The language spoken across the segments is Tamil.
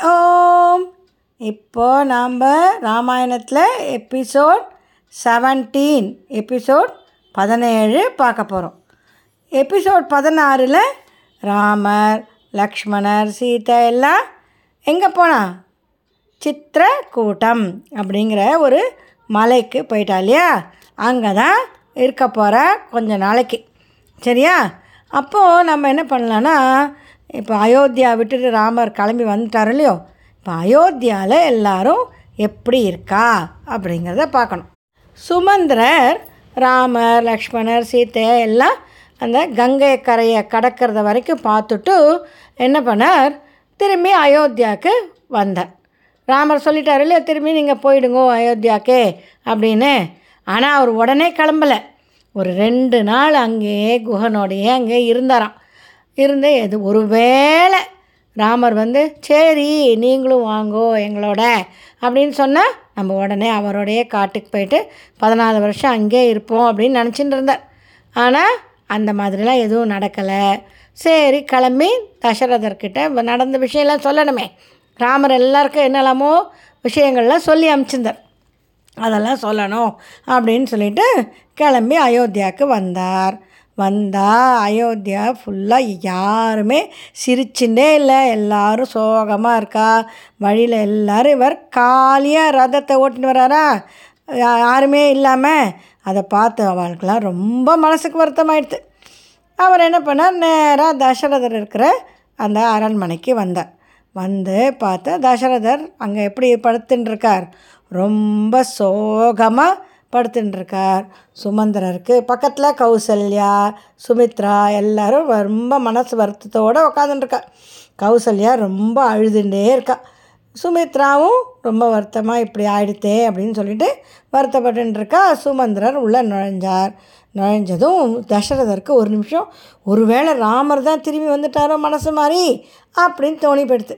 ஓம். இப்போ நாம் ராமாயணத்தில் எபிசோட் செவன்டீன் எபிசோட் பதினேழு பார்க்க போகிறோம் எபிசோட் பதினாறில் ராமர் லக்ஷ்மணர் சீதை எல்லாம் எங்கே போனா? சித்திரக்கூட்டம் அப்படிங்கிற ஒரு மலைக்கு போயிட்டா இல்லையா? அங்கே தான் இருக்க போகிற கொஞ்ச நாளைக்கு. சரியா? அப்போது நம்ம என்ன பண்ணலான்னா இப்போ அயோத்தியா விட்டுட்டு ராமர் கிளம்பி வந்துட்டார் இல்லையோ இப்போ அயோத்தியாவில் எல்லாரும் எப்படி இருக்கா? அப்படிங்கிறத பார்க்கணும். சுமந்திரர் ராமர் லக்ஷ்மணர் சீத்தை எல்லாம் அந்த கங்கை கரையை கடக்கிறத வரைக்கும் பார்த்துட்டு என்ன பண்ணார்? திரும்பி அயோத்தியாவுக்கு வந்தார். ராமர் சொல்லிட்டார் இல்லையா திரும்பி நீங்கள் போயிடுங்கோ அயோத்தியாக்கே அப்படின்னு. ஆனால் அவர் உடனே கிளம்பலை. ஒரு ரெண்டு நாள் அங்கேயே குஹனோடையே அங்கே இருந்தாராம். இருந்த எது ஒரு வேளை ராமர் வந்து சரி நீங்களும் வாங்கோ எங்களோட அப்படின்னு சொன்னால் நம்ம உடனே அவரோடையே காட்டுக்கு போயிட்டு பதினாலு வருஷம் அங்கேயே இருப்போம் அப்படின்னு நினச்சிட்டு இருந்தார். ஆனால் அந்த மாதிரிலாம் எதுவும் நடக்கலை. சரி கிளம்பி தசரதர்கிட்ட நடந்த விஷயம்லாம் சொல்லணுமே. ராமர் எல்லாருக்கும் என்னெல்லாமோ விஷயங்கள்லாம் சொல்லி அனுப்பிச்சிருந்தார். அதெல்லாம் சொல்லணும் அப்படின்னு சொல்லிட்டு கிளம்பி அயோத்தியாவுக்கு வந்தார். வந்தால் அயோத்தியா ஃபுல்லாக யாருமே சிரிச்சுட்டே இல்லை. எல்லோரும் சோகமாக இருக்கா? வழியில் எல்லோரும் இவர் காலியாக ரதத்தை ஓட்டின்னு வராரா? யா- யாருமே இல்லாமல் அதை பார்த்து அவளுக்கெல்லாம் ரொம்ப மனசுக்கு வருத்தமாயிடுது அவர் என்ன பண்ணார்? நேராக தசரதர் இருக்கிற அந்த அரண்மனைக்கு வந்தார். வந்து பார்த்தா தசரதர் அங்கே எப்படி படுத்துட்டுருக்கார் ரொம்ப சோகமாக படுத்துட்டுருக்கார் சுமந்திரருக்கு பக்கத்தில் கௌசல்யா சுமித்ரா எல்லோரும் ரொம்ப மனசு வருத்தத்தோடு உட்காந்துருக்கா கௌசல்யா ரொம்ப அழுதுண்டே இருக்கா. சுமித்ராவும் ரொம்ப வருத்தமாக இப்படி ஆயிடுத்தே அப்படின்னு சொல்லிட்டு வருத்தப்பட்டுருக்கா சுமந்திரர் உள்ளே நுழைஞ்சார். நுழைஞ்சதும் தசரதருக்கு ஒரு நிமிஷம் ஒருவேளை ராமர் தான் திரும்பி வந்துட்டாரோ மனசு மாதிரி அப்படின்னு தோணி போயிடுது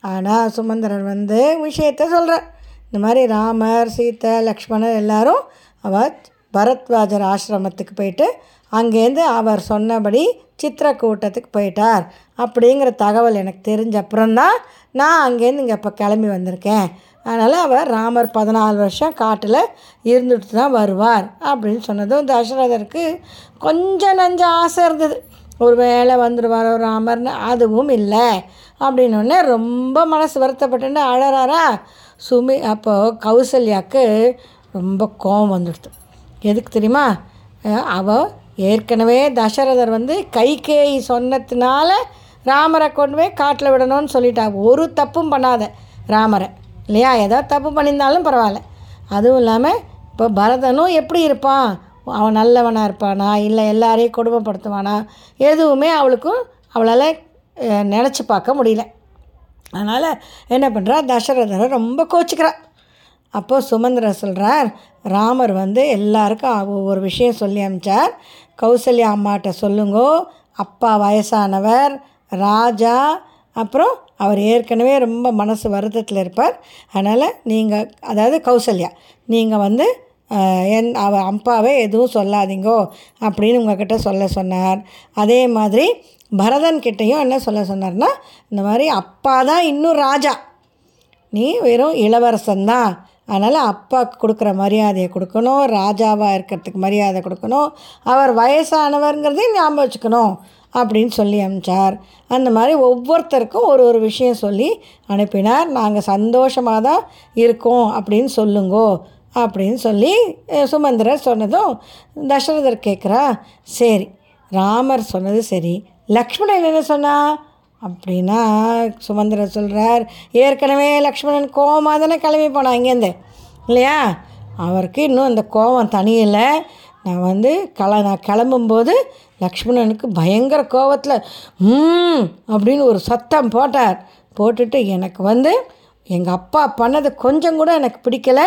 ஆனால் சுமந்திரர் வந்து விஷயத்த சொல்கிறார் இந்த மாதிரி ராமர் சீதை லக்ஷ்மணர் எல்லாரும் அவர் பரத்வாஜர் ஆசிரமத்துக்கு போயிட்டு அங்கேருந்து அவர் சொன்னபடி சித்திரக்கூட்டத்துக்கு போயிட்டார். அப்படிங்கிற தகவல் எனக்கு தெரிஞ்ச அப்புறம்தான் நான் அங்கேருந்து இங்கே இப்போ கிளம்பி வந்திருக்கேன். அதனால் அவர் ராமர் பதினாலு வருஷம் காட்டில் இருந்துட்டு தான் வருவார் அப்படின்னு சொன்னதும் தசரதருக்கு கொஞ்சம் நஞ்ச ஆசை இருந்தது. ஒரு வேளை வந்துடுவாரோ ராமர்னு அதுவும் இல்லை. அப்படின்னோடனே ரொம்ப மனசு வருத்தப்பட்டுன்னு அழறாரா? சுமி அப்போது கௌசல்யாவுக்கு ரொம்ப கோபம் வந்துடுது. எதுக்கு தெரியுமா? அவள் ஏற்கனவே தசரதர் வந்து கைகேயி சொன்னதுனால ராமரை கொண்டு போய் காட்டில் விடணும்னு சொல்லிட்டா. ஒரு தப்பும் பண்ணாத ராமரை. இல்லையா? ஏதோ தப்பு பண்ணியிருந்தாலும் பரவாயில்ல. அதுவும் இல்லாமல் இப்போ பரதனும் எப்படி இருப்பான்? அவன் நல்லவனாக இருப்பானா? இல்லை எல்லாரையும் கொடுமைப்படுத்துவானா? எதுவுமே அவளுக்கும் அவளால் நினச்சி பார்க்க முடியல. அதனால் என்ன பண்ணுறா தசரதரை ரொம்ப கோச்சிக்கிறா. அப்போது சுமந்திரர் சொல்கிறார் ராமர் வந்து எல்லாருக்கும் ஒவ்வொரு விஷயம் சொல்லி அனுப்பிச்சார் கௌசல்யா அம்மாட்ட சொல்லுங்கோ. அப்பா வயசானவர் ராஜா. அப்புறம் அவர் ஏற்கனவே ரொம்ப மனசு வருத்தத்தில் இருப்பார். அதனால் நீங்கள் அதாவது கௌசல்யா நீங்கள் வந்து என் அவ அப்பாவே எதுவும் சொல்லாதீங்கோ அப்படின்னு உங்ககிட்ட சொல்ல சொன்னார். அதே மாதிரி பரதன் கிட்டேயும் என்ன சொல்ல சொன்னார்னா இந்த மாதிரி அப்பா தான் இன்னும் ராஜா. நீ வெறும் இளவரசன் தான் அதனால் அப்பாவுக்கு கொடுக்குற மரியாதையை கொடுக்கணும் ராஜாவாக இருக்கிறதுக்கு மரியாதை கொடுக்கணும் அவர் வயசானவருங்கிறதையும் ஞாபகம் வச்சுக்கணும் அப்படின்னு சொல்லி அனுப்பிச்சார். அந்த மாதிரி ஒவ்வொருத்தருக்கும் ஒரு ஒரு விஷயம் சொல்லி அனுப்பினார். நாங்கள் சந்தோஷமாக தான் இருக்கோம் அப்படின்னு சொல்லுங்கோ அப்படின்னு சொல்லி சுமந்திரர் சொன்னதும் தசரதர் கேட்குறா சரி ராமர் சொன்னது சரி லக்ஷ்மணன் என்ன சொன்னா? அப்படின்னா சுமந்திர சொல்கிறார் ஏற்கனவே லக்ஷ்மணன் கோவமாக தானே கிளம்பி போனான் இங்கேருந்து இல்லையா? அவருக்கு இன்னும் அந்த கோவம் தனியலை நான் வந்து கள நான் கிளம்பும்போது லக்ஷ்மணனுக்கு பயங்கர கோவத்தில் ம் அப்படின்னு ஒரு சத்தம் போட்டார். போட்டுட்டு எனக்கு வந்து எங்கள் அப்பா பண்ணது கொஞ்சம் கூட எனக்கு பிடிக்கல.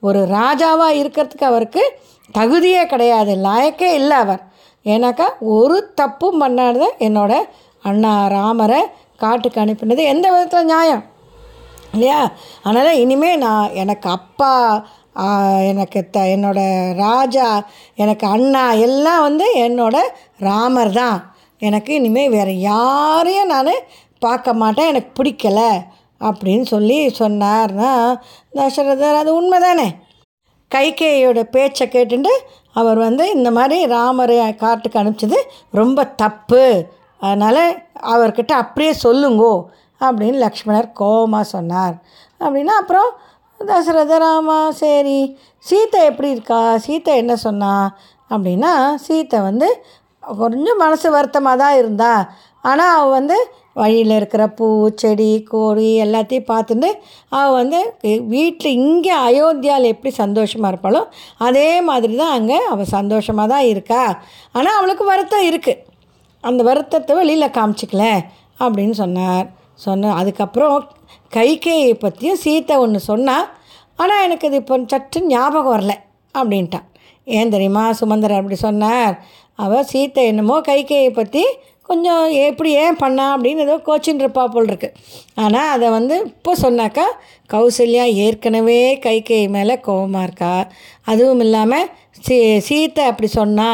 ஒரு ராஜாவாக இருக்கிறதுக்கு அவருக்கு தகுதியே கிடையாது லாயக்கே இல்லை அவர். ஏன்னாக்கா ஒரு தப்பும் பண்ணாத என்னோடய அண்ணா ராமரை காட்டுக்கு அனுப்பினது எந்த விதத்தில் நியாயம்? இல்லையா? அதனால் இனிமேல் நான் எனக்கு அப்பா எனக்கு த என்னோடய ராஜா எனக்கு அண்ணா எல்லாம் வந்து என்னோடய ராமர் தான். எனக்கு இனிமேல் வேறு யாரையும் நான் பார்க்க மாட்டேன். எனக்கு பிடிக்கல அப்படின்னு சொல்லி சொன்னார்னா தசரதர் அது உண்மை தானே கைகேயோட பேச்சை கேட்டுட்டு அவர் வந்து இந்த மாதிரி ராமரை காட்டுக்கு அனுப்பிச்சது ரொம்ப தப்பு. அதனால் அவர்கிட்ட அப்படியே சொல்லுங்கோ அப்படின்னு லக்ஷ்மணர் கோபமாக சொன்னார். அப்படின்னா அப்புறம் தசரத ராமா சரி சீத்தை எப்படி இருக்கா? சீத்தை என்ன சொன்னா? அப்படின்னா சீத்தை வந்து கொஞ்சம் மனசு வருத்தமாக தான் இருந்தா. ஆனால் அவள் வந்து வழியில் இருக்கிற பூ செடி கோழி எல்லாத்தையும் பார்த்துட்டு அவள் வந்து வீட்டில் இங்கே அயோத்தியாவில் எப்படி சந்தோஷமாக இருப்பாளோ அதே மாதிரி தான் அங்கே அவள் சந்தோஷமாக தான் இருக்கா. ஆனால் அவளுக்கு வருத்தம் இருக்குது அந்த வருத்தத்தை வெளியில் காமிச்சிக்கல அப்படின்னு சொன்னார். சொன்ன அதுக்கப்புறம் கைகேயை பற்றியும் சீத்தை ஒன்று சொன்னால் ஆனால் எனக்கு இது இப்போ சற்று ஞாபகம் வரல அப்படின்ட்டான். ஏன் தெரியுமா சுமந்தர் அப்படி சொன்னார். அவள் சீத்தை என்னமோ கைகேயை பற்றி கொஞ்சம் எப்படி ஏன் பண்ணா அப்படின்னு ஏதோ கோச்சின் இருப்பா போல் இருக்கு. ஆனால் அதை வந்து இப்போ சொன்னாக்கா கௌசல்யா ஏற்கனவே கைகேயி மேலே கோபமாக இருக்கா? அதுவும் இல்லாமல் சீ சீத்தை அப்படி சொன்னா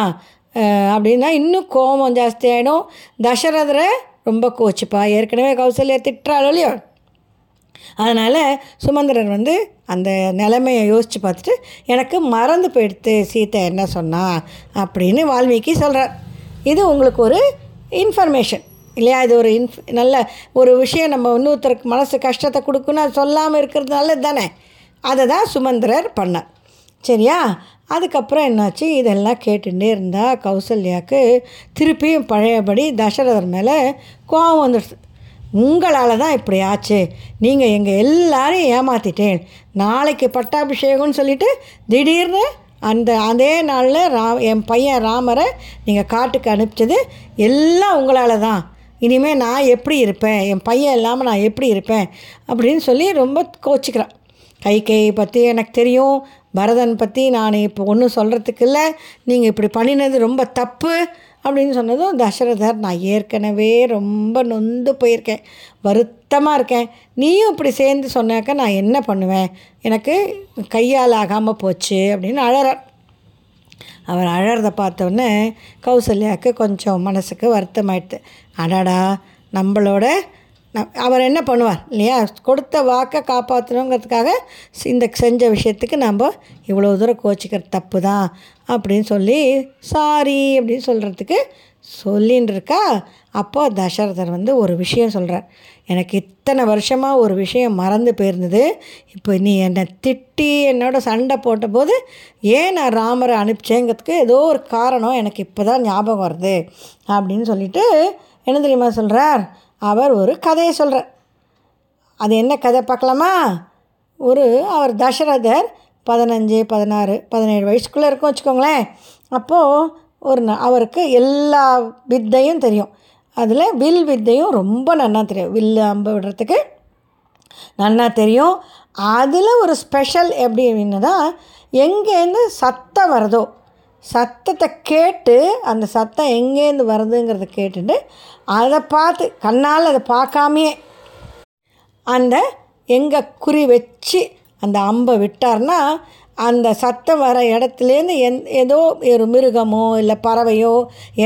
அப்படின்னா இன்னும் கோபம் ஜாஸ்தியாகிடும் தசரதரை ரொம்ப கோச்சிப்பா. ஏற்கனவே கௌசல்யா திட்டுறாளோ இல்லையோ? அதனால் சுமந்திரர் வந்து அந்த நிலைமையை யோசித்து பார்த்துட்டு எனக்கு மறந்து போயிடுத்து சீத்தை என்ன சொன்னா அப்படின்னு வால்மீகி சொல்கிறார் இது உங்களுக்கு ஒரு இன்ஃபர்மேஷன். இல்லையா? இது ஒரு இன்ஃப் நல்ல ஒரு விஷயம் நம்ம இன்னொருத்தருக்கு மனசு கஷ்டத்தை கொடுக்குன்னு அது சொல்லாமல் இருக்கிறது நல்லது தானே? அதை தான் சுமந்திரர் பண்ணார். சரியா? அதுக்கப்புறம் என்னாச்சு? இதெல்லாம் கேட்டுகிட்டே இருந்தால் கௌசல்யாவுக்கு திருப்பியும் பழையபடி தசரதர் மேலே கோபம் வந்துடுச்சு. உங்களால் தான் இப்படி ஆச்சு. நீங்கள் எங்கள் எல்லாரையும் ஏமாற்றிட்டேன் நாளைக்கு பட்டாபிஷேகம்னு சொல்லிட்டு திடீர்னு அந்த அதே நாளில் ரா என் பையன் ராமரை நீங்கள் காட்டுக்கு அனுப்பிச்சது எல்லாம் உங்களால் தான். இனிமேல் நான் எப்படி இருப்பேன்? என் பையன் இல்லாமல் நான் எப்படி இருப்பேன்? அப்படின்னு சொல்லி ரொம்ப கோச்சிக்கிறான். கைகை பற்றி எனக்கு தெரியும். பரதன் பற்றி நான் இப்போ ஒன்றும் சொல்கிறதுக்கு இல்லை. நீங்கள் இப்படி பண்ணினது ரொம்ப தப்பு. அப்படின்னு சொன்னதும் தசரதர் நான் ஏற்கனவே ரொம்ப நொந்து போயிருக்கேன். வருத்தமாக இருக்கேன். நீயும் இப்படி சேர்ந்து சொன்னாக்க நான் என்ன பண்ணுவேன்? எனக்கு கையால் ஆகாமல் போச்சு அப்படின்னு அழறார். அவர் அழறத பார்த்தோன்னே கௌசல்யாவுக்கு கொஞ்சம் மனசுக்கு வருத்தமாயிடுது. அடாடா நம்மளோட அவர் என்ன பண்ணுவார் இல்லையா? கொடுத்த வாக்கை காப்பாற்றணுங்கிறதுக்காக இந்த செஞ்ச விஷயத்துக்கு நம்ம இவ்வளோ தூரம் கோச்சிக்கிற தப்பு தான் அப்படின்னு சொல்லி சாரி அப்படின்னு சொல்கிறதுக்கு சொல்லின்னு இருக்கா அப்போ தசரதர் வந்து ஒரு விஷயம் சொல்கிறார் எனக்கு இத்தனை வருஷமாக ஒரு விஷயம் மறந்து போயிருந்தது. இப்போ நீ என்னை திட்டி என்னோட சண்டை போட்டபோது ஏன் நான் ராமரை அனுப்பிச்சேங்கிறதுக்கு ஏதோ ஒரு காரணம் எனக்கு இப்போ தான் ஞாபகம் வருது. அப்படின்னு சொல்லிட்டு என்ன தெரியுமா சொல்கிறார் அவர் ஒரு கதையை சொல்கிறார் அது என்ன கதை பார்க்கலாமா? ஒரு அவர் தசரதர் பதினஞ்சு பதினாறு பதினேழு வயசுக்குள்ளே இருக்கும் வச்சுக்கோங்களேன். அப்போது ஒரு அவருக்கு எல்லா வித்தையும் தெரியும். அதில் வில் வித்தையும் ரொம்ப நன்னா தெரியும். வில்லு அம்பு விடுறதுக்கு நன்னா தெரியும். அதில் ஒரு ஸ்பெஷல் எப்படி தான் எங்கேருந்து சத்தம் வருதோ சத்தத்தை கேட்டு அந்த சத்தம் எங்கேருந்து வருதுங்கிறத கேட்டுட்டு அதை பார்த்து கண்ணால் அதை பார்க்காமையே அந்த எங்கே குறி வச்சு அந்த அம்பை விட்டார்னா அந்த சத்தம் வர இடத்துலேருந்து எந் ஏதோ ஒரு மிருகமோ இல்லை பறவையோ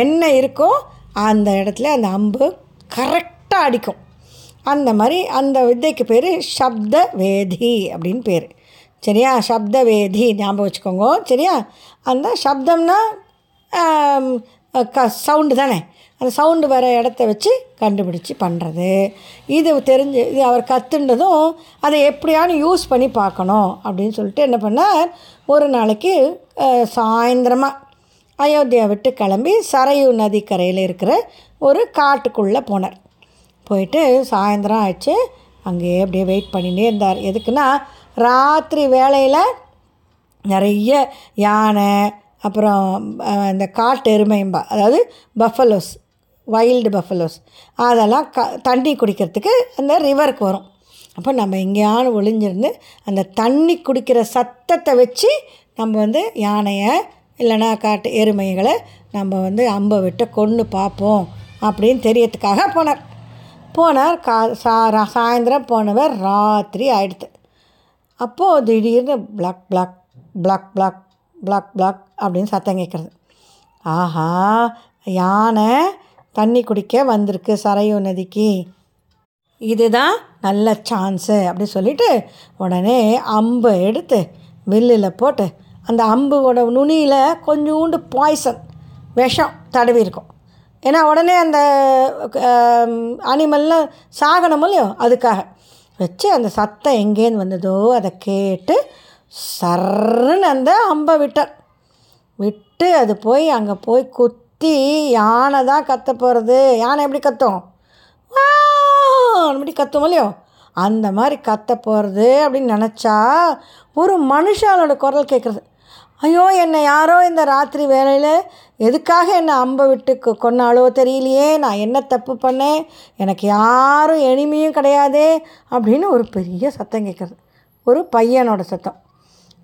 என்ன இருக்கோ அந்த இடத்துல அந்த அம்பு கரெக்டாக அடிக்கும். அந்த மாதிரி அந்த வித்தைக்கு பேர் சப்த வேதி அப்படின்னு பேர். சரியா? சப்த வேதி ஞாபகம் வச்சுக்கோங்க. சரியா? அந்த சப்தம்னா க சவுண்டு தானே. அந்த சவுண்டு வர இடத்த வச்சு கண்டுபிடிச்சி பண்ணுறது இது தெரிஞ்சு இது அவர் கற்றுண்டதும் அதை எப்படியானு யூஸ் பண்ணி பார்க்கணும் அப்படின்னு சொல்லிட்டு என்ன பண்ணார்? ஒரு நாளைக்கு சாயந்தரமாக அயோத்தியா விட்டு கிளம்பி சரையு நதிக்கரையில் இருக்கிற ஒரு காட்டுக்குள்ளே போனார். போயிட்டு சாயந்தரம் ஆயிடுச்சு. அங்கேயே அப்படியே வெயிட் பண்ணிகிட்டே இருந்தார். எதுக்குன்னா ராத்திரி வேளையில் நிறைய யானை அப்புறம் இந்த காட்டு எருமைம்பா அதாவது பஃபலோஸ் வைல்டு பஃபலோஸ் அதெல்லாம் க தண்ணி குடிக்கிறதுக்கு அந்த ரிவருக்கு வரும். அப்போ நம்ம எங்கேயானு ஒளிஞ்சிருந்து அந்த தண்ணி குடிக்கிற சத்தத்தை வச்சு நம்ம வந்து யானையை இல்லைன்னா காட்டு எருமைகளை நம்ம வந்து அம்பை விட்டு கொன்று பார்ப்போம் அப்படின்னு தெரியறதுக்காக போனார். போனார். கா சா சாயந்தரம் போனவர் ராத்திரி ஆயிடுத்து அப்போது திடீர்னு பிளாக் பிளாக் பிளாக் பிளாக் பிளாக் பிளாக் அப்படின்னு சத்தம் கேட்குறது. ஆஹா யானை தண்ணி குடிக்க வந்திருக்கு சரையு நதிக்கு. இதுதான் நல்ல சான்ஸு அப்படி சொல்லிட்டு உடனே அம்பை எடுத்து வில்லில் போட்டு அந்த அம்புவோட நுனியில் கொஞ்சோண்டு பாய்சன் விஷம் தடவி இருக்கும். ஏன்னா உடனே அந்த அனிமல்லாம் சாகணும் இல்லையோ அதுக்காக. வச்சு அந்த சத்தம் எங்கேருந்து வந்ததோ அதை கேட்டு சர்ன்னு அந்த அம்பை விட்டார். விட்டு அது போய் அங்கே போய் குத்தி யானை தான் கத்த போகிறது யானை எப்படி கத்தும்? அப்படி கத்தும் இல்லையோ? அந்த மாதிரி கத்த போகிறது அப்படின்னு நினச்சா ஒரு மனுஷாலோட குரல் கேட்குறது ஐயோ என்னை யாரோ இந்த ராத்திரி வேலையில் எதுக்காக என்னை அம்பை விட்டு கொன்னாலோ தெரியலையே நான் என்ன தப்பு பண்ணேன்? எனக்கு யாரும் எனிமையும் கிடையாதே அப்படின்னு ஒரு பெரிய சத்தம் கேட்குறது ஒரு பையனோட சத்தம்.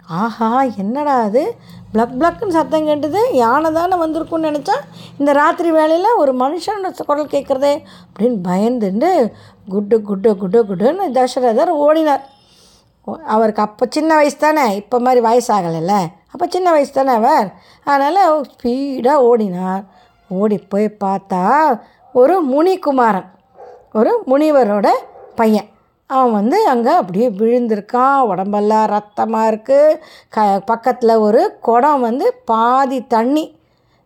ஆஹா என்னடா அது? பிளக் பிளக்குன்னு சத்தம் கேட்டது. யானை தானே வந்திருக்குன்னு நினச்சா இந்த ராத்திரி வேலையில் ஒரு மனுஷனோட குரல் கேட்குறதே அப்படின்னு பயந்துட்டு குட்டு குட்டு குட்டு குட்டுன்னு தசரதர் ஓடினார். அவருக்கு அப்போ சின்ன வயசு தானே இப்போ மாதிரி வயசாகலைல்ல. அப்போ சின்ன வயசு தானே அவர். அதனால் ஸ்பீடாக ஓடினார். ஓடி போய் பார்த்தா ஒரு முனிகுமாரன் ஒரு முனிவரோட பையன். அவன் வந்து அங்கே அப்படியே விழுந்திருக்கான். உடம்பெல்லாம் ரத்தமாக இருக்குது க பக்கத்தில் ஒரு குடம் வந்து பாதி தண்ணி.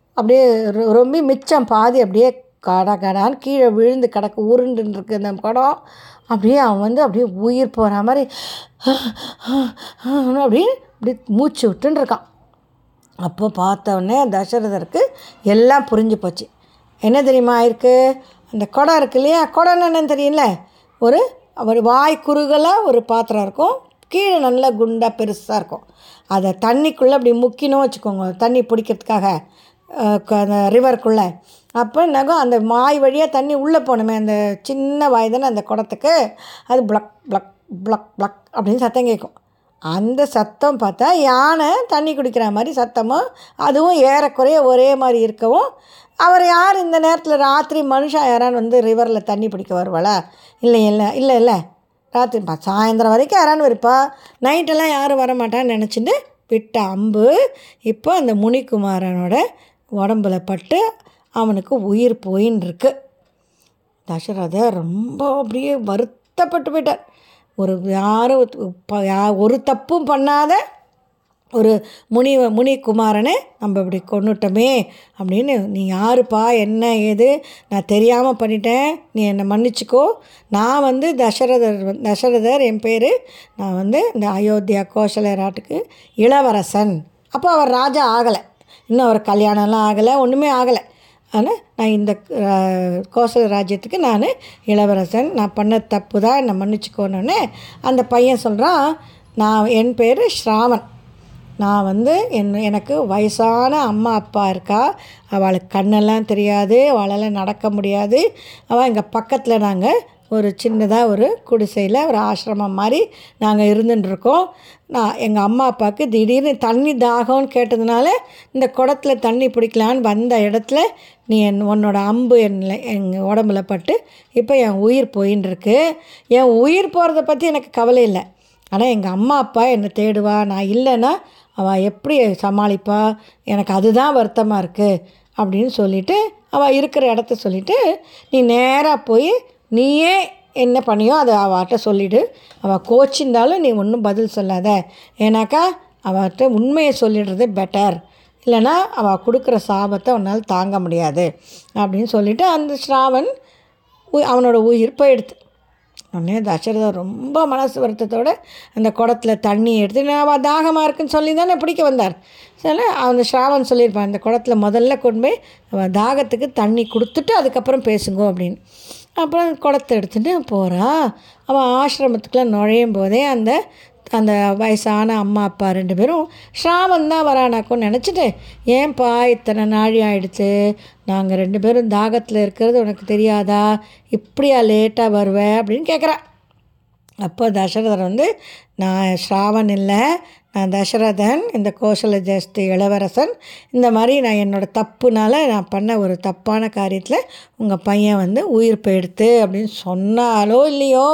அப்படியே ரொ- ரொம்ப மிச்சம் பாதி அப்படியே கட கடான்னு கீழே விழுந்து கிடக்கு உருண்டுன்னு இருக்கு அந்த குடம். அப்படியே அவன் வந்து அப்படியே உயிர் போகிற மாதிரி அப்படியே இப்படி மூச்சு விட்டுன்னு இருக்கான். அப்போ பார்த்தோடனே தசரதருக்கு எல்லாம் புரிஞ்சு போச்சு. என்ன தெரியுமா ஆயிருக்கு அந்த குடம் இருக்கு இல்லையா? குடம்னு என்னன்னு தெரியும்ல? ஒரு ஒரு வாய் குறுகலாக ஒரு பாத்திரம் இருக்கும் கீழே நல்லா குண்டாக பெருசாக இருக்கும். அதை தண்ணிக்குள்ளே அப்படி முக்கினோம் வச்சுக்கோங்க தண்ணி பிடிக்கிறதுக்காக அந்த ரிவருக்குள்ளே அப்போ என்னாகும் அந்த மாய் வழியாக தண்ணி உள்ளே போகணுமே அந்த சின்ன வாய் தானே அந்த குடத்துக்கு? அது ப்ளக் ப்ளக் ப்ளக் ப்ளக் அப்படின்னு சத்தம் கேட்கும். அந்த சத்தம் பார்த்தா யானை தண்ணி குடிக்கிற மாதிரி சத்தமும் அதுவும் ஏறக்குறைய ஒரே மாதிரி இருக்கவும் அவர் யார் இந்த நேரத்தில் ராத்திரி மனுஷன் யாரான்னு வந்து ரிவரில் தண்ணி பிடிக்க வருவாளா? இல்லை இல்லை இல்லை இல்லை. ராத்திரி பா சாயந்தரம் வரைக்கும் யாரான்னு இருப்பா நைட்டெல்லாம் யாரும் வர மாட்டான்னு நினச்சிட்டு விட்ட அம்பு இப்போ அந்த முனிக்குமாரனோட உடம்புல பட்டு அவனுக்கு உயிர் போயின்னு இருக்கு தசரதர் ரொம்ப அப்படியே வருத்தப்பட்டு போயிட்டார். ஒரு யாரும் ஒரு தப்பும் பண்ணாத ஒரு முனி முனிகுமாரனை நம்ம இப்படி கொன்னுட்டோமே அப்படின்னு நீ யாருப்பா? என்ன? ஏது? நான் தெரியாமல் பண்ணிட்டேன். நீ என்னை மன்னிச்சிக்கோ. நான் வந்து தசரதர் தசரதர் என் பேர். நான் வந்து இந்த அயோத்தியா கோஷல நாட்டுக்கு இளவரசன். அப்போ அவர் ராஜா ஆகலை. இன்னும் அவர் கல்யாணம்லாம் ஆகலை. ஒன்றுமே ஆகலை. ஆனால் நான் இந்த கோசல ராஜ்யத்துக்கு நான் இளவரசன். நான் பண்ண தப்பு தான் என்னை மன்னிச்சுக்கோன்னு அந்த பையன் சொல்கிறான் நான் என் பேர் ஸ்ராவன். நான் வந்து என் எனக்கு வயசான அம்மா அப்பா இருக்கா? அவளுக்கு கண்ணெல்லாம் தெரியாது அவளால் நடக்க முடியாது. அவள் எங்கள் பக்கத்தில் நாங்கள் ஒரு சின்னதாக ஒரு குடிசையில் ஒரு ஆசிரமம் மாதிரி நாங்கள் இருந்துட்டுருக்கோம் நான் எங்கள் அம்மா அப்பாவுக்கு திடீர்னு தண்ணி தாகம்னு கேட்டதுனால இந்த குடத்துல தண்ணி பிடிக்கலான்னு வந்த இடத்துல நீ என் உன்னோட அம்பு என்னில் எங்கள் உடம்புல பட்டு இப்போ என் உயிர் போயின்னு இருக்கு என் உயிர் போகிறத பற்றி எனக்கு கவலை இல்லை. ஆனால் எங்கள் அம்மா அப்பா என்னை தேடுவா நான் இல்லைன்னா அவள் எப்படி சமாளிப்பா? எனக்கு அதுதான் வருத்தமாக இருக்குது அப்படின்னு சொல்லிட்டு அவள் இருக்கிற இடத்த சொல்லிவிட்டு நீ நேராக போய் நீயே என்ன பண்ணியோ அதை அவட்ட சொல்லிவிடு அவள் கோச்சிருந்தாலும் நீ ஒன்றும் பதில் சொல்லாத. ஏன்னாக்கா அவட்ட உண்மையை சொல்லிடுறது பெட்டர் இல்லைன்னா அவள் கொடுக்குற சாபத்தை உன்னால் தாங்க முடியாது. அப்படின்னு சொல்லிவிட்டு அந்த ஸ்ராவன் உ- அவனோட உயிர் போயிடுது. உடனே தசரதர் ரொம்ப மனசு வருத்தத்தோடு அந்த குடத்துல தண்ணி எடுத்து நான் தாகமாக இருக்குன்னு சொல்லி தானே பிடிக்க வந்தார்? சில அந்த ஸ்ராவன் சொல்லியிருப்பான் அந்த குடத்துல முதல்ல கொண்டு போய் தாகத்துக்கு தண்ணி கொடுத்துட்டு அதுக்கப்புறம் பேசுங்கோ அப்படின்னு. அப்புறம் குடத்தை எடுத்துகிட்டு போகிறா அவன் ஆசிரமத்துக்குள்ளே நுழையும் போதே அந்த அந்த வயசான அம்மா அப்பா ரெண்டு பேரும் ஸ்ராவன் தான் வரானாக்கும் நினச்சிட்டு ஏன்பா இத்தனை நாழி ஆயிடுச்சு? நாங்கள் ரெண்டு பேரும் தாகத்தில் இருக்கிறது உனக்கு தெரியாதா? இப்படியா லேட்டாக வருவ? அப்படின்னு கேட்குறா அப்போ தசரதர் வந்து நான் ஸ்ராவன் இல்லை நான் தசரதன் இந்த கோசல ஜஸ்தி இளவரசன் இந்த மாதிரி நான் என்னோடய தப்புனால் நான் பண்ண ஒரு தப்பான காரியத்தில் உங்கள் பையன் வந்து உயிர் போயிடுத்து அப்படின்னு சொன்னாலோ இல்லையோ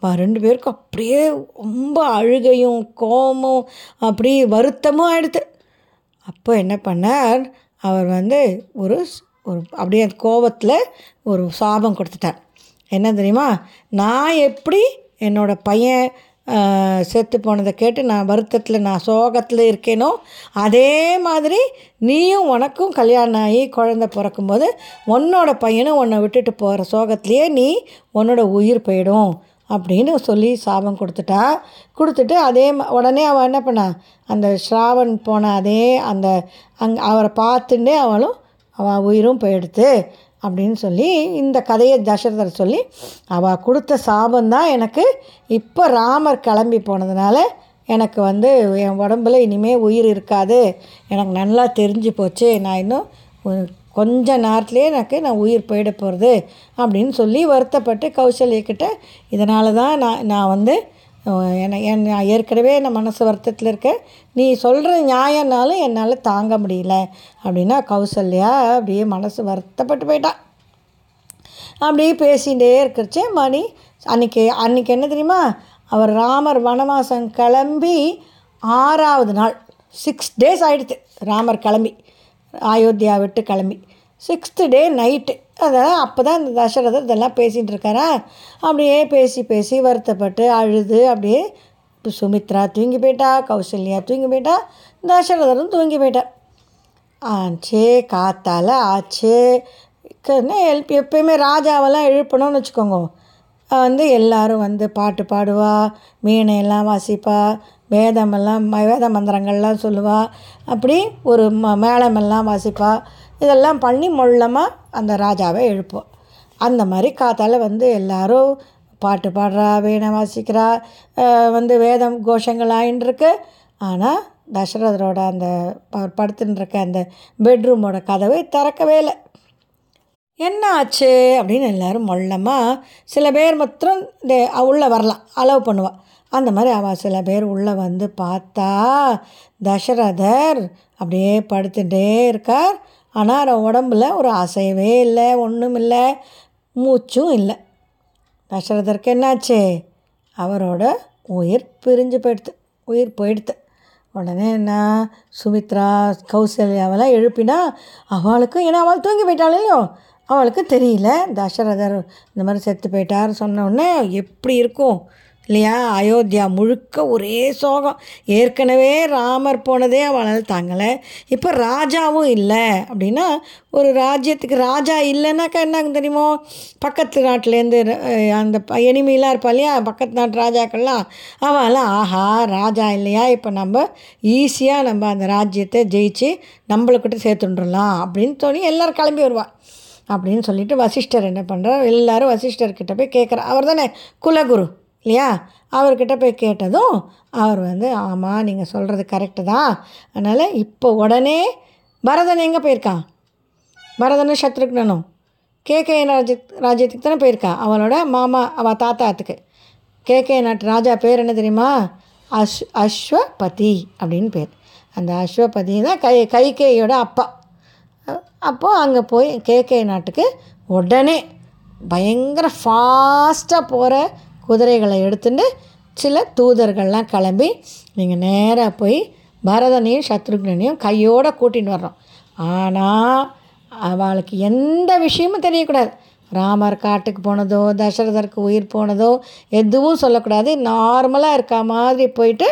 அவன் ரெண்டு பேருக்கும் அப்படியே ரொம்ப அழுகையும் கோமும் அப்படி வருத்தமும் ஆயிடுத்து. அப்போ என்ன பண்ணார்? அவர் வந்து ஒரு ஒரு அப்படியே கோபத்தில் ஒரு சாபம் கொடுத்துட்டார். என்ன தெரியுமா? நான் எப்படி என்னோடய பையன் செத்து போனதை கேட்டு நான் வருத்தத்தில் நான் சோகத்தில் இருக்கேனோ அதே மாதிரி நீயும் உனக்கும் கல்யாணம் ஆகி குழந்த பிறக்கும்போது உன்னோட பையனும் உன்னை விட்டுட்டு போகிற சோகத்துலேயே நீ உன்னோட உயிர் போயிடும் அப்படின்னு சொல்லி சாபம் கொடுத்துட்டா. கொடுத்துட்டு அதே உடனே அவள் என்ன பண்ணா? அந்த ஸ்ராவன் போன அதே அந்த அங் அவரை பார்த்துட்டே அவளும் அவன் உயிரும் போயிடுத்து. அப்படின்னு சொல்லி இந்த கதையை தசரதர் சொல்லி அவள் கொடுத்த சாபந்தான் எனக்கு. இப்போ ராமர் கிளம்பி போனதுனால எனக்கு வந்து என் உடம்புல இனிமேல் உயிர் இருக்காது. எனக்கு நல்லா தெரிஞ்சு போச்சு. நான் இன்னும் கொஞ்ச நேரத்துலேயே எனக்கு நான் உயிர் போயிட போகிறது அப்படின்னு சொல்லி வருத்தப்பட்டு கௌசல்யக்கிட்ட இதனால தான் நான் நான் வந்து என்னை என் நான் ஏற்கனவே நான் மனசு வருத்தத்தில் இருக்கேன் நீ சொல்கிற நியாயம்னாலும் என்னால் தாங்க முடியல அப்படின்னா கௌசல்யா அப்படியே மனசு வருத்தப்பட்டு போயிட்டான் அப்படியே பேசிகிட்டே இருக்கிறச்சே மணி அன்றைக்கி அன்றைக்கி என்ன தெரியுமா? அவர் ராமர் வனவாசம் கிளம்பி ஆறாவது நாள் சிக்ஸ் டேஸ் ஆகிடுது ராமர் கிளம்பி அயோத்தியா விட்டு கிளம்பி. சிக்ஸ்த்து டே நைட்டு அதெல்லாம் அப்போ தான் இந்த தசரதர் இதெல்லாம் பேசிகிட்டு இருக்காரா? அப்படியே பேசி பேசி வருத்தப்பட்டு அழுது அப்படியே இப்போ சுமித்ரா தூங்கி போயிட்டா கௌசல்யா தூங்கி போயிட்டா தசரதரும் தூங்கி போயிட்டா. ஆச்சே காத்தால் ஆச்சே. என்ன எப்பயுமே ராஜாவெல்லாம் எழுப்பணும்னு வச்சுக்கோங்க. வந்து எல்லோரும் வந்து பாட்டு பாடுவா மீனையெல்லாம் வாசிப்பா வேதமெல்லாம் ம- வேத மந்திரங்கள்லாம் சொல்லுவாள் அப்படி ஒரு ம மேளமெல்லாம் வாசிப்பாள் இதெல்லாம் பண்ணி மொள்ளமாக அந்த ராஜாவை எழுப்போம் அந்த மாதிரி காத்தால் வந்து எல்லாரும் பாட்டு பாடுறா வீணை வாசிக்கிறா வந்து வேதம் கோஷங்கள் ஆயின்ட்டுருக்கு ஆனால் தசரதரோட அந்த அவர் படுத்துன்னு இருக்க அந்த பெட்ரூமோட கதவை திறக்கவே இல்லை. என்ன ஆச்சு அப்படின்னு எல்லாரும் மொல்லமாக சில பேர் மாத்திரம் இந்த உள்ளே வரலாம் அலோவ் பண்ணுவாள் அந்த மாதிரி அவள் சில பேர் உள்ளே வந்து பார்த்தா தசரதர் அப்படியே படுத்துகிட்டே இருக்கார். ஆனால் அவன் உடம்புல ஒரு அசைவே இல்லை ஒன்றும் இல்லை மூச்சும் இல்லை. தசரதற்கு என்னாச்சு? அவரோட உயிர் பிரிஞ்சு போயிடுத்து உயிர் போயிடுத்து. உடனே என்ன சுமித்ரா கௌசல்யாவெல்லாம் எழுப்பினா அவளுக்கும் ஏன்னா அவள் தூங்கி போயிட்டாள் இல்லையோ? அவளுக்கு தெரியல. தசரதர் இந்த மாதிரி செத்து போயிட்டார் சொன்ன உடனே எப்படி இருக்கும்? இல்லையா? அயோத்தியா முழுக்க ஒரே சோகம். ஏற்கனவே ராமர் போனதே அவளால் தாங்கலை. இப்போ ராஜாவும் இல்லை. அப்படின்னா ஒரு ராஜ்யத்துக்கு ராஜா இல்லைன்னாக்கா என்ன தெரியுமோ? பக்கத்து நாட்டிலேருந்து அந்த எனிமையெல்லாம் இருப்பா இல்லையா? பக்கத்து நாட்டு ராஜாக்கள்லாம். அவெல்லாம் ஆஹா ராஜா இல்லையா? இப்போ நம்ம ஈஸியாக நம்ம அந்த ராஜ்யத்தை ஜெயிச்சு நம்மளுக்கிட்ட சேர்த்துட்டுலாம் அப்படின்னு தோணி எல்லோரும் கிளம்பி வருவாள் அப்படின்னு சொல்லிட்டு வசிஷ்டர் என்ன பண்ணுறார் எல்லாரும் வசிஷ்டர்கிட்ட போய் கேட்குறா அவர் தானே குலகுரு. இல்லையா? அவர்கிட்ட போய் கேட்டதும் அவர் வந்து ஆமாம் நீங்கள் சொல்கிறது கரெக்டு தான். அதனால் இப்போ உடனே பரதன் எங்கே போயிருக்கான் பரதனும் சத்ருக்னனும் கே. கே. ராஜ்யத்துக்கு தானே போயிருக்கா? அவளோட மாமா அவள் தாத்தாத்துக்கு கே. கே. நாட்டு ராஜா பேர் என்ன தெரியுமா? அஸ் அஸ்வபதி அப்படின்னு பேர். அந்த அஸ்வபதி தான் கை கைகேயோட அப்பா. அப்போது அங்கே போய் கே. கே. நாட்டுக்கு உடனே பயங்கர ஃபாஸ்ட்டாக போகிற குதிரைகளை எடுத்துட்டு சில தூதர்கள்லாம் கிளம்பி நீங்கள் நேராக போய் பரதனையும் சத்ருக்னனையும் கையோடு கூட்டின்னு வர்றோம். ஆனால் அவளுக்கு எந்த விஷயமும் தெரியக்கூடாது. ராமர் காட்டுக்கு போனதோ தசரதருக்கு உயிர் போனதோ எதுவும் சொல்லக்கூடாது. நார்மலாக இருக்க மாதிரி போயிட்டு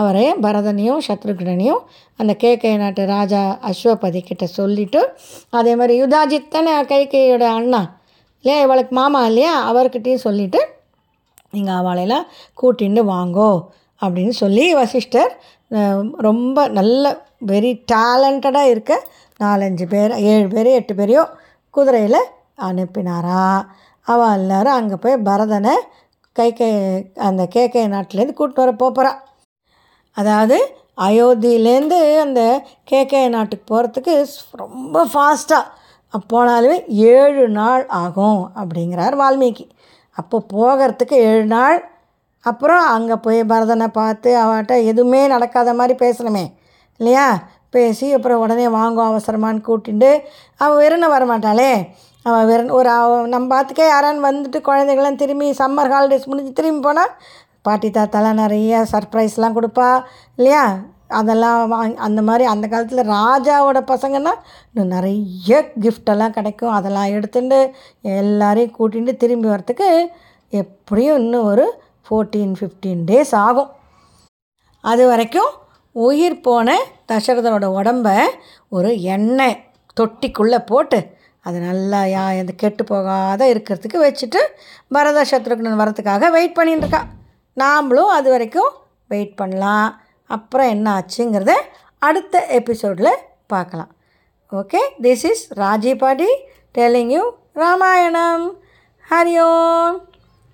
அவரை பரதனையும் சத்ருக்னனையும் அந்த கேகை நாட்டு ராஜா அஸ்வபதி கிட்ட சொல்லிவிட்டு அதே மாதிரி யுதாஜித் தானே கைகையோட அண்ணா இல்லையா இவளுக்கு மாமா இல்லையா அவர்கிட்டையும் சொல்லிவிட்டு நீங்கள் அவளையெல்லாம் கூட்டின்னு வாங்கோ அப்படின்னு சொல்லி வசிஷ்டர் ரொம்ப நல்ல வெரி டேலண்டடாக இருக்க நாலஞ்சு பேர் ஏழு பேர் எட்டு பேரையோ குதிரையில் அனுப்பினாரா. அவள் எல்லோரும் அங்கே போய் பரதனை கை கை அந்த கேகே நாட்டிலேருந்து கூப்பிட்டு வர போகிறா அதாவது அயோத்தியிலேருந்து அந்த கேகே நாட்டுக்கு போகிறதுக்கு ரொம்ப ஃபாஸ்ட்டாக போனாலுமே ஏழு நாள் ஆகும் அப்படிங்கிறார் வால்மீகி. அப்போ போகிறதுக்கு ஏழு நாள். அப்புறம் அங்கே போய் பரதனை பார்த்து அவட்ட எதுவுமே நடக்காத மாதிரி பேசணுமே இல்லையா? பேசி அப்புறம் உடனே வாங்கும் அவசரமான்னு கூட்டிட்டு அவள் வெறுன வரமாட்டாளே. அவள் வெறும் ஒரு நம்ம பார்த்துக்கே யாரான்னு வந்துட்டு குழந்தைகள்லாம் திரும்பி சம்மர் ஹாலிடேஸ் முடிஞ்சு திரும்பி போனால் பாட்டி தாத்தாலாம் நிறைய சர்ப்ரைஸ்லாம் கொடுப்பா இல்லையா? அதெல்லாம் வாங்கி அந்த மாதிரி அந்த காலத்தில் ராஜாவோட பசங்கன்னா இன்னும் நிறைய கிஃப்டெல்லாம் கிடைக்கும். அதெல்லாம் எடுத்துட்டு எல்லாரையும் கூட்டிகிட்டு திரும்பி வரத்துக்கு எப்படியும் இன்னும் ஒரு ஃபோர்டீன் ஃபிஃப்டீன் டேஸ் ஆகும். அது வரைக்கும் உயிர் போன தசரதனோட உடம்ப ஒரு எண்ணெய் தொட்டிக்குள்ளே போட்டு அது நல்லா யா எந்த கெட்டு போகாத இருக்கிறதுக்கு வச்சுட்டு பரத சத்ருக்னன் வரத்துக்காக வெயிட் பண்ணிட்டுருக்கா நாம்ளும் அது வரைக்கும் வெயிட் பண்ணலாம். அப்புறம் என்ன ஆச்சுங்கிறத அடுத்த எபிசோடில் பார்க்கலாம். Okay this is Raji Padi telling you Ramayanam Hari Om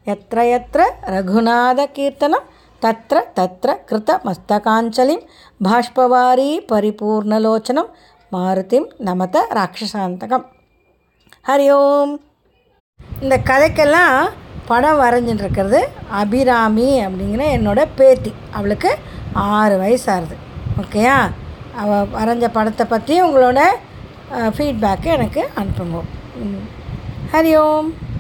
எத்த எத்திர ரகுநாத கீர்த்தனம் தத்திர தத்திர கிருத மஸ்தகாஞ்சலிம் பாஷ்பவாரி பரிபூர்ணலோச்சனம் மாருதிம் நமத ராட்சசாந்தகம் ஹரி ஓம் இந்த கதைக்கெல்லாம் படம் வரைஞ்சிட்டு இருக்கிறது அபிராமி அப்படிங்கிற என்னோட பேத்தி. அவளுக்கு ஆறு வயசு ஆகுது ஓகேயா அவள் வரைஞ்ச படத்தை பற்றி உங்களோட ஃபீட்பேக்கு எனக்கு அனுப்புங்க. ம். ஹரி ஓம்.